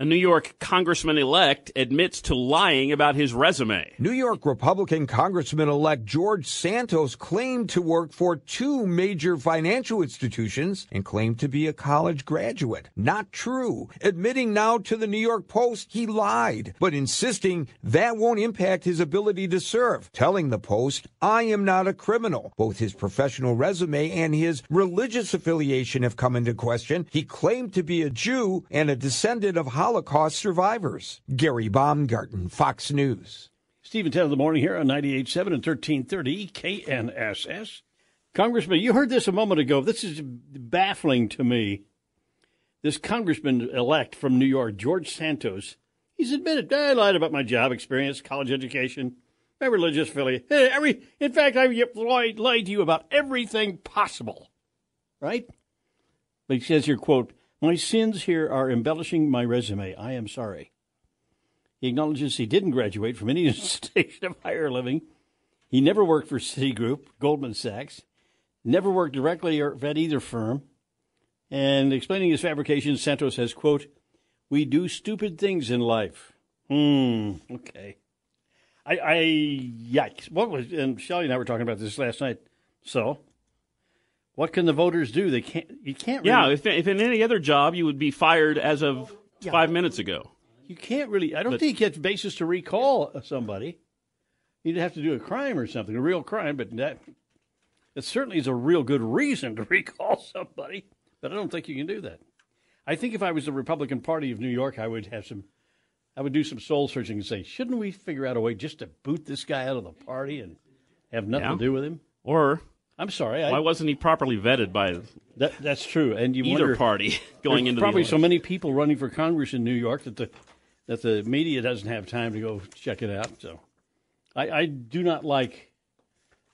A New York congressman elect admits to lying about his resume. New York Republican Congressman elect George Santos claimed to work for two major financial institutions and claimed to be a college graduate. Not true. Admitting now to the New York Post he lied, but insisting that won't impact his ability to serve. Telling the Post, I am not a criminal. Both his professional resume and his religious affiliation have come into question. He claimed to be a Jew and a descendant of Holocaust survivors. Gary Baumgarten, Fox News. Stephen 10 in the morning here on 98.7 and 1330 KNSS. Congressman, you heard this a moment ago. This is baffling to me. This congressman elect from New York, George Santos, he's admitted, I lied about my job experience, college education, my religious affiliation. Every, in fact, I lied, lied to you about everything possible. Right? But he says here, quote, my sins here are embellishing my resume. I am sorry. He acknowledges he didn't graduate from any institution of higher living. He never worked for Citigroup, Goldman Sachs, never worked directly or at either firm. And explaining his fabrication, Santos says, quote, We do stupid things in life. Hmm, okay. I, I, yikes. What was, and Shelly and I were talking about this last night. So, what can the voters do? They can't. You can't. Yeah, if, if in any other job you would be fired as of Yeah. five minutes ago. you can't really. I don't But- think it's basis to recall somebody. You'd have to do a crime or something, a real crime. But that it certainly is a real good reason to recall somebody. But I don't think you can do that. I think if I was the Republican Party of New York, I would have some. I would do some soul searching and say, shouldn't we figure out a way just to boot this guy out of the party and have nothing Yeah. to do with him? Or I'm sorry. I, why wasn't he properly vetted by that, that's true. And you either wonder, party going into probably so many people running for Congress in New York that the that the media doesn't have time to go check it out. So, I, I do not like,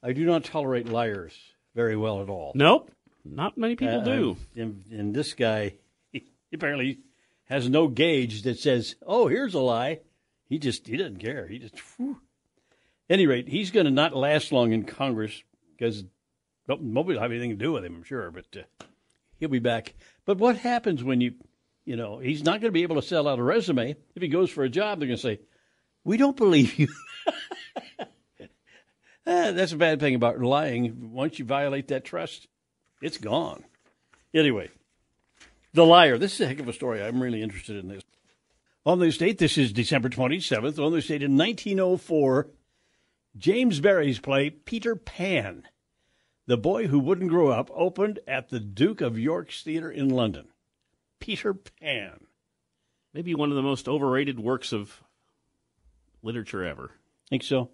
I do not tolerate liars very well at all. Nope, not many people Uh, do. And, and this guy, he apparently has no gauge that says, "Oh, here's a lie." He just he doesn't care. He just. Whew. Any rate, he's going to not last long in Congress because no- nobody will have anything to do with him. I'm sure, but uh, he'll be back. But what happens when you, you know, he's not going to be able to sell out a resume if he goes for a job. They're going to say, "We don't believe you." Ah, that's a bad thing about lying. Once you violate that trust, it's gone. Anyway, the liar. This is a heck of a story. I'm really interested in this. On this date, this is December 27th. On this date in 1904, James Barrie's play Peter Pan, The Boy Who Wouldn't Grow Up, opened at the Duke of York's Theatre in London. Peter Pan. Maybe one of the most overrated works of literature ever. Think so?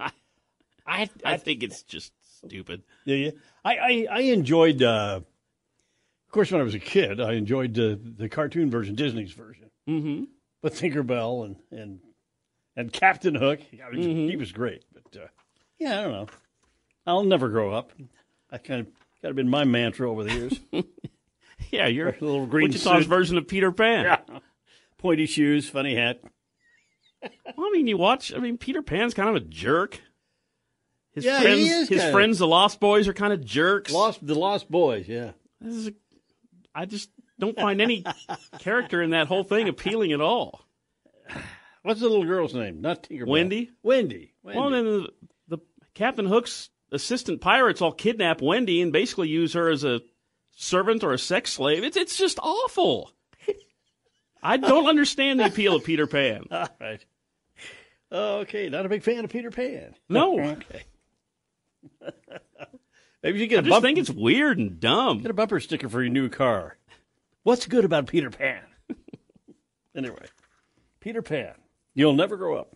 I, I think it's just stupid. You? I, I, I enjoyed, uh, of course, when I was a kid, I enjoyed uh, the cartoon version, Disney's version. Mm-hmm. But Tinkerbell and and and Captain Hook, I mean, Mm-hmm. he was great. But uh, yeah, I don't know. I'll never grow up. I kind of kind of been my mantra over the years. Yeah, you're A little green Wichita's suit. version of Peter Pan. yeah, pointy shoes, funny hat. Well, I mean, you watch. I mean, Peter Pan's kind of a jerk. His Yeah, he friends, is his kinda- friends, the Lost Boys, are kind of jerks. Lost the Lost Boys. Yeah, This is a, I just don't find any character in that whole thing appealing at all. what's the little girl's name? Not Tinkerbell. Wendy? Wendy. Wendy. Well, then the, the Captain Hook's assistant pirates all kidnap Wendy and basically use her as a servant or a sex slave. It's it's just awful. I don't understand the appeal of Peter Pan. All right. Oh, okay, not a big fan of Peter Pan. No. okay. Maybe you get I a just think it's weird and dumb. get a bumper sticker for your new car. What's good about Peter Pan? anyway, Peter Pan. You'll never grow up.